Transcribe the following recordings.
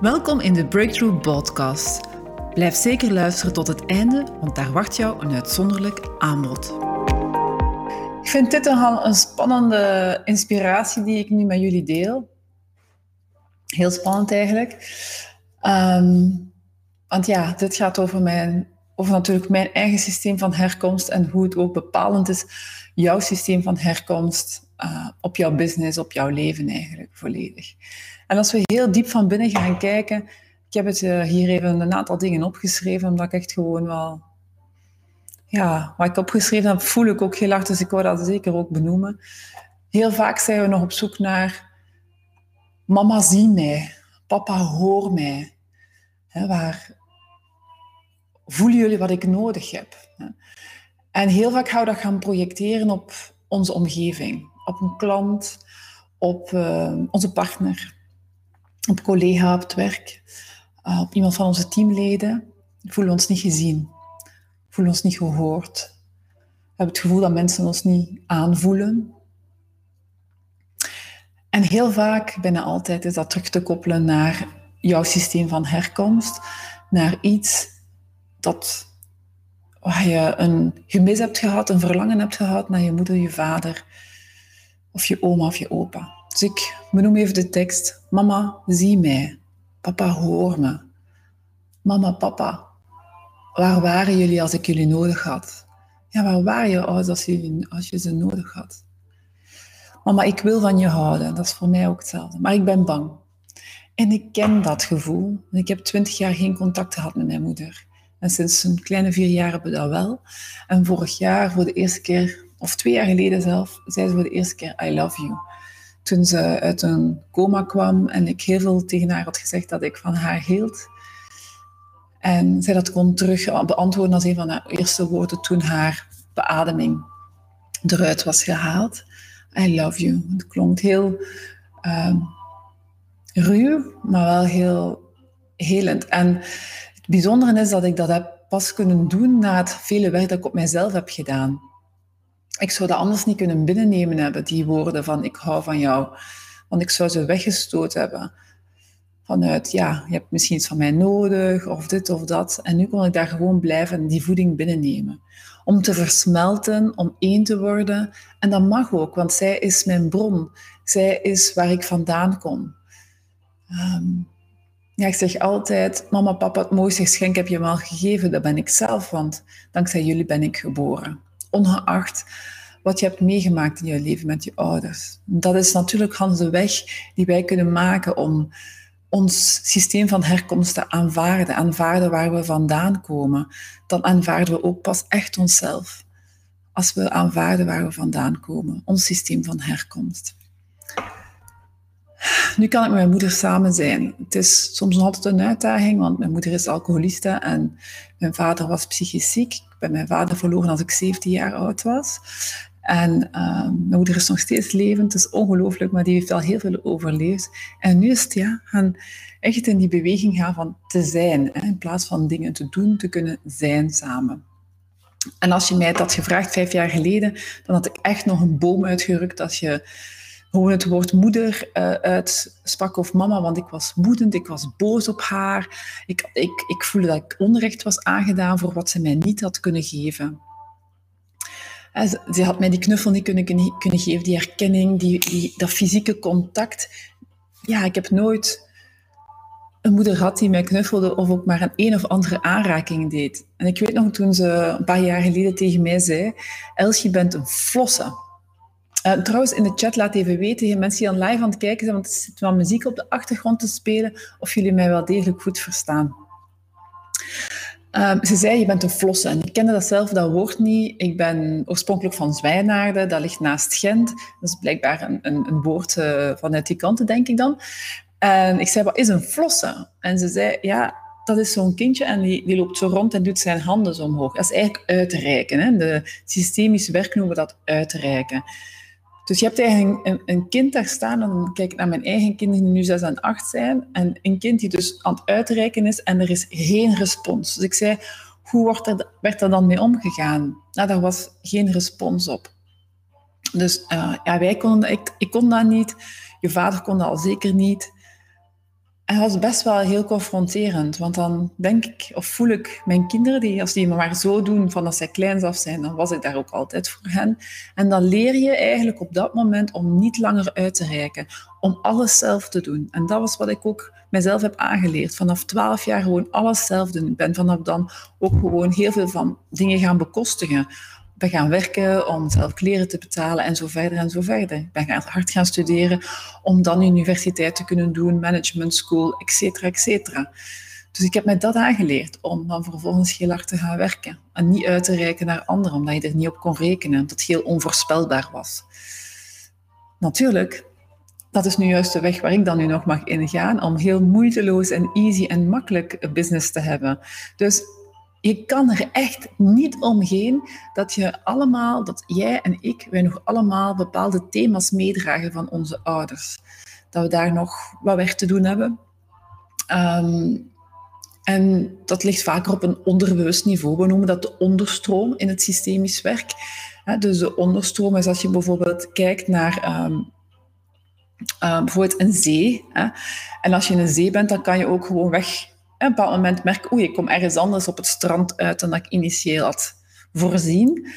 Welkom in de Breakthrough Podcast. Blijf zeker luisteren tot het einde, want daar wacht jou een uitzonderlijk aanbod. Ik vind dit een, een spannende inspiratie die ik nu met jullie deel. Heel spannend eigenlijk. Ehm, want ja, dit gaat over, mijn, over natuurlijk mijn eigen systeem van herkomst en hoe het ook bepalend is, jouw systeem van herkomst uh, op jouw business, op jouw leven eigenlijk volledig. En als we heel diep van binnen gaan kijken, ik heb het uh, hier even een aantal dingen opgeschreven, omdat ik echt gewoon wel, ja, wat ik opgeschreven heb, voel ik ook heel hard, dus ik wou dat zeker ook benoemen. Heel vaak zijn we nog op zoek naar, mama zie mij, papa hoor mij. Waar voelen jullie wat ik nodig heb? En heel vaak gaan we dat gaan projecteren op onze omgeving op een klant, op uh, onze partner, op collega op het werk, uh, op iemand van onze teamleden. We voelen ons niet gezien, we voelen ons niet gehoord. We hebben het gevoel dat mensen ons niet aanvoelen. En heel vaak, bijna altijd, is dat terug te koppelen naar jouw systeem van herkomst, naar iets dat waar je een gemis hebt gehad, een verlangen hebt gehad naar je moeder, je vader, of je oma of je opa. Dus ik benoem even de tekst. Mama, zie mij. Papa, hoor me. Mama, papa, waar waren jullie als ik jullie nodig had? Ja, waar waren je ouders als je, als je ze nodig had? Mama, ik wil van je houden. Dat is voor mij ook hetzelfde. Maar ik ben bang. En ik ken dat gevoel. Ik heb twintig jaar geen contact gehad met mijn moeder. En sinds een kleine vier jaar hebben we dat wel. En vorig jaar, voor de eerste keer, of twee jaar geleden zelf, zei ze voor de eerste keer I love you. Toen ze uit een coma kwam en ik heel veel tegen haar had gezegd dat ik van haar hield. En zij dat kon terug beantwoorden als een van haar eerste woorden toen haar beademing eruit was gehaald. I love you. Het klonk heel uh, ruw, maar wel heel helend. En het bijzondere is dat ik dat heb pas kunnen doen na het vele werk dat ik op mijzelf heb gedaan ik zou dat anders niet kunnen binnennemen hebben, die woorden van ik hou van jou. Want ik zou ze weggestoten hebben. Vanuit, ja, je hebt misschien iets van mij nodig, of dit of dat. En nu kon ik daar gewoon blijven en die voeding binnennemen. Om te versmelten, om één te worden. En dat mag ook, want zij is mijn bron. Zij is waar ik vandaan kom. Ehm, ja, ik zeg altijd, mama, papa, het mooiste geschenk heb je me al gegeven. Dat ben ik zelf, want dankzij jullie ben ik geboren ongeacht wat je hebt meegemaakt in je leven met je ouders. Dat is natuurlijk de weg die wij kunnen maken om ons systeem van herkomst te aanvaarden, aanvaarden waar we vandaan komen. Dan aanvaarden we ook pas echt onszelf. Als we aanvaarden waar we vandaan komen, ons systeem van herkomst. Nu kan ik met mijn moeder samen zijn. Het is soms nog altijd een uitdaging, want mijn moeder is alcoholiste en mijn vader was psychisch ziek. Ik ben mijn vader verloren als ik 17 jaar oud was. En uh, mijn moeder is nog steeds levend, het is ongelooflijk, maar die heeft al heel veel overleefd. En nu is het ja, gaan echt in die beweging gaan van te zijn, hè, in plaats van dingen te doen, te kunnen zijn samen. En als je mij dat had gevraagd vijf jaar geleden, dan had ik echt nog een boom uitgerukt als je gewoon het woord moeder uh, uitsprak of mama, want ik was woedend, ik was boos op haar. Ik, ik, ik voelde dat ik onrecht was aangedaan voor wat ze mij niet had kunnen geven. En ze, had mij die knuffel niet kunnen, kunnen geven, die herkenning, die, die, dat fysieke contact. Ja, ik heb nooit een moeder gehad die mij knuffelde of ook maar een een of andere aanraking deed. En ik weet nog toen ze een paar jaar geleden tegen mij zei, Els, je bent een flosse. Uh, trouwens, in de chat laat even weten, mensen die aan live aan het kijken zijn, want er zit wel muziek op de achtergrond te spelen, of jullie mij wel degelijk goed verstaan. Um, ze zei, je bent een flosse. Ik kende dat zelf, dat woord niet. Ik ben oorspronkelijk van Zwijnaarden, dat ligt naast Gent. Dat is blijkbaar een, een, een woord uh, vanuit die kanten, denk ik dan. En ik zei, wat is een flosse? En ze zei, ja, dat is zo'n kindje en die, die, loopt zo rond en doet zijn handen zo omhoog. Dat is eigenlijk uitreiken. Hè? De systemische werk noemen we dat uitreiken. Dus je hebt eigenlijk een, een, kind daar staan, en dan kijk ik naar mijn eigen kinderen die nu 6 en 8 zijn, en een kind die dus aan het uitreiken is en er is geen respons. Dus ik zei, hoe wordt er, werd er dan mee omgegaan? Nou, daar was geen respons op. Dus uh, ja, wij konden, ik, ik kon dat niet, je vader kon dat al zeker niet. En was best wel heel confronterend, want dan denk ik of voel ik mijn kinderen, die, als die me maar zo doen van als zij kleins af zijn, dan was ik daar ook altijd voor hen. En dan leer je eigenlijk op dat moment om niet langer uit te reiken, om alles zelf te doen. En dat was wat ik ook mezelf heb aangeleerd. Vanaf twaalf jaar gewoon alles zelf doen. Ik ben vanaf dan ook gewoon heel veel van dingen gaan bekostigen ben gaan werken om zelf kleren te betalen en zo verder en zo verder. Ik ben hard gaan studeren om dan universiteit te kunnen doen, management school, et cetera, et cetera. Dus ik heb mij dat aangeleerd om dan vervolgens heel hard te gaan werken en niet uit te reiken naar anderen, omdat je er niet op kon rekenen, dat het heel onvoorspelbaar was. Natuurlijk, dat is nu juist de weg waar ik dan nu nog mag ingaan, om heel moeiteloos en easy en makkelijk business te hebben. Dus je kan er echt niet omheen dat je allemaal, dat jij en ik, wij nog allemaal bepaalde thema's meedragen van onze ouders. Dat we daar nog wat werk te doen hebben. Ehm, en dat ligt vaker op een onderbewust niveau. We noemen dat de onderstroom in het systemisch werk. dus de onderstroom is als je bijvoorbeeld kijkt naar um, bijvoorbeeld een zee. En als je in een zee bent, dan kan je ook gewoon weg een bepaald moment merk oei, ik kom ergens anders op het strand uit dan dat ik initieel had voorzien.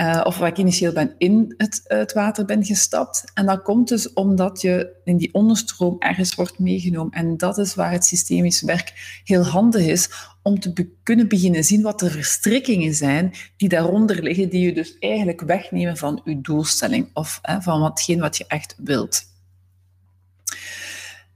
Uh, of waar ik initieel ben in het, het, water ben gestapt. En dat komt dus omdat je in die onderstroom ergens wordt meegenomen. En dat is waar het systemisch werk heel handig is om te kunnen beginnen zien wat de verstrikkingen zijn die daaronder liggen, die je dus eigenlijk wegnemen van je doelstelling of hè, van watgeen wat je echt wilt.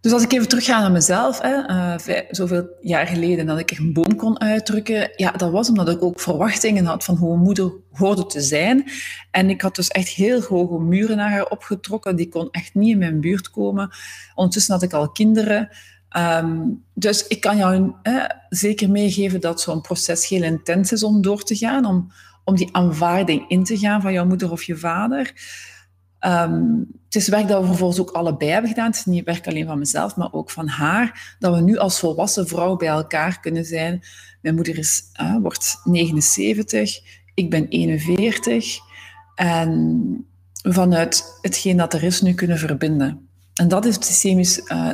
Dus als ik even terugga naar mezelf, hè, uh, zoveel jaar geleden dat ik een boom kon uitdrukken, ja, dat was omdat ik ook verwachtingen had van hoe een moeder hoorde te zijn. En ik had dus echt heel hoge muren naar haar opgetrokken, die kon echt niet in mijn buurt komen. Ondertussen had ik al kinderen. Um, dus ik kan jou zeker meegeven dat zo'n proces heel intens is om door te gaan, om, om die aanvaarding in te gaan van jouw moeder of je vader. Um, het is werk dat we vervolgens ook allebei hebben gedaan. Het is niet werk alleen van mezelf, maar ook van haar. Dat we nu als volwassen vrouw bij elkaar kunnen zijn. Mijn moeder is, uh, wordt 79, ik ben 41. En vanuit hetgeen dat er is, nu kunnen verbinden. En dat is het systemisch uh,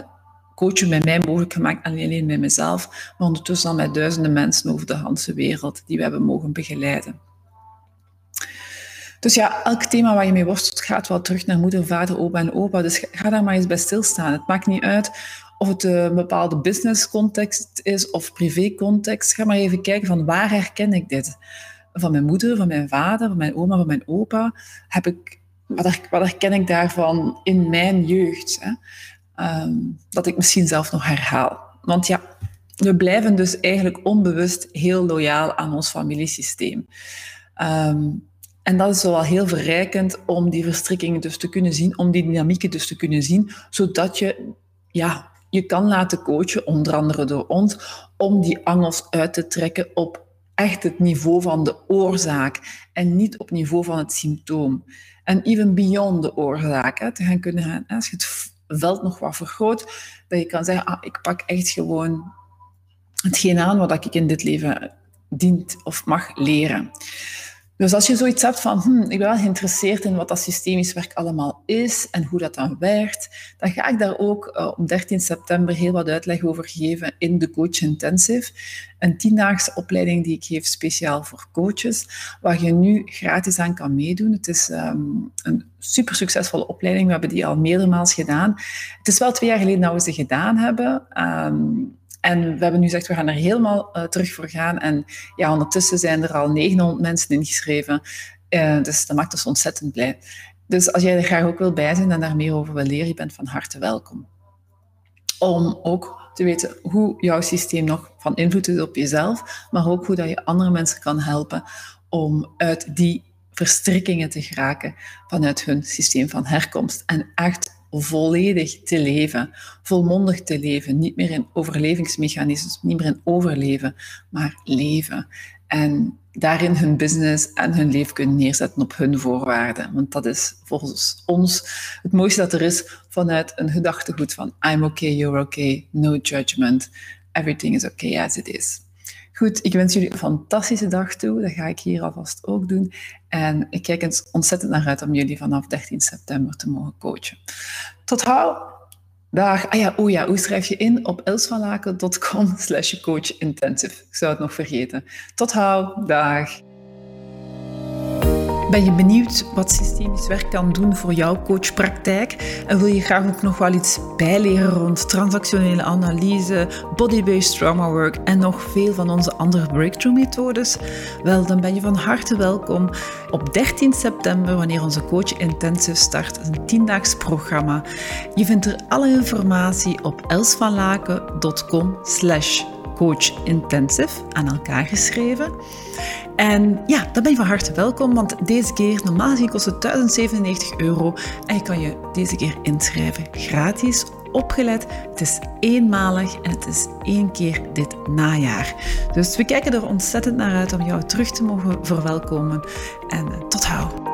coachen bij mij mogelijk gemaakt. alleen bij mezelf, maar ondertussen al met duizenden mensen over de hele wereld die we hebben mogen begeleiden. Dus ja, elk thema waar je mee worstelt gaat wel terug naar moeder, vader, opa en opa. Dus ga daar maar eens bij stilstaan. Het maakt niet uit of het een bepaalde business context is of privé context. Ga maar even kijken van waar herken ik dit? Van mijn moeder, van mijn vader, van mijn oma, van mijn opa. Heb ik, wat, herken ik daarvan in mijn jeugd? Hè? Ehm, dat ik misschien zelf nog herhaal. Want ja, we blijven dus eigenlijk onbewust heel loyaal aan ons familiesysteem. Um, en dat is wel heel verrijkend om die verstrikkingen dus te kunnen zien, om die dynamieken dus te kunnen zien, zodat je ja, je kan laten coachen, onder andere door ons, om die angels uit te trekken op echt het niveau van de oorzaak en niet op niveau van het symptoom. En even beyond de oorzaak, hè, te gaan kunnen gaan, als je het veld nog wat vergroot, dat je kan zeggen, ah, ik pak echt gewoon hetgeen aan wat ik in dit leven dient of mag leren. Dus als je zoiets hebt van, hm, ik ben wel geïnteresseerd in wat dat systemisch werk allemaal is en hoe dat dan werkt, dan ga ik daar ook uh, op 13 september heel wat uitleg over geven in de Coach Intensive. Een tiendaagse opleiding die ik geef speciaal voor coaches, waar je nu gratis aan kan meedoen. Het is um, een super succesvolle opleiding. We hebben die al meermaals gedaan. Het is wel twee jaar geleden dat we ze gedaan hebben. Um, en we hebben nu gezegd, we gaan er helemaal uh, terug voor gaan. En ja, ondertussen zijn er al 900 mensen ingeschreven. Uh, dus dat maakt ons ontzettend blij. Dus als jij er graag ook wil bij zijn en daar meer over wil leren, je bent van harte welkom. Om ook te weten hoe jouw systeem nog van invloed is op jezelf, maar ook hoe dat je andere mensen kan helpen om uit die verstrikkingen te geraken vanuit hun systeem van herkomst. En echt volledig te leven, volmondig te leven, niet meer in overlevingsmechanismes, niet meer in overleven, maar leven. En daarin hun business en hun leven kunnen neerzetten op hun voorwaarden. Want dat is volgens ons het mooiste dat er is vanuit een gedachtegoed van I'm okay, you're okay, no judgment, everything is okay as it is. Goed, ik wens jullie een fantastische dag toe. Dat ga ik hier alvast ook doen. En ik kijk eens ontzettend naar uit om jullie vanaf 13 september te mogen coachen. Tot hou! Dag. Ah ja, oh ja, hoe schrijf je in? Op elsvanlaken.com slash coachintensive. Ik zou het nog vergeten. Tot hou. Dag. Ben je benieuwd wat systemisch werk kan doen voor jouw coachpraktijk? En wil je graag ook nog wel iets bijleren rond transactionele analyse, body-based trauma work en nog veel van onze andere breakthrough methodes? Wel, dan ben je van harte welkom op 13 september, wanneer onze Coach Intensive start. een tiendaags programma. Je vindt er alle informatie op elsvanlaken.com slash coachintensive aan elkaar geschreven. En ja, dan ben je van harte welkom, want deze keer, normaal gezien kost het 1097 euro en je kan je deze keer inschrijven gratis. Opgelet, het is eenmalig en het is één keer dit najaar. Dus we kijken er ontzettend naar uit om jou terug te mogen verwelkomen. En eh, tot hou!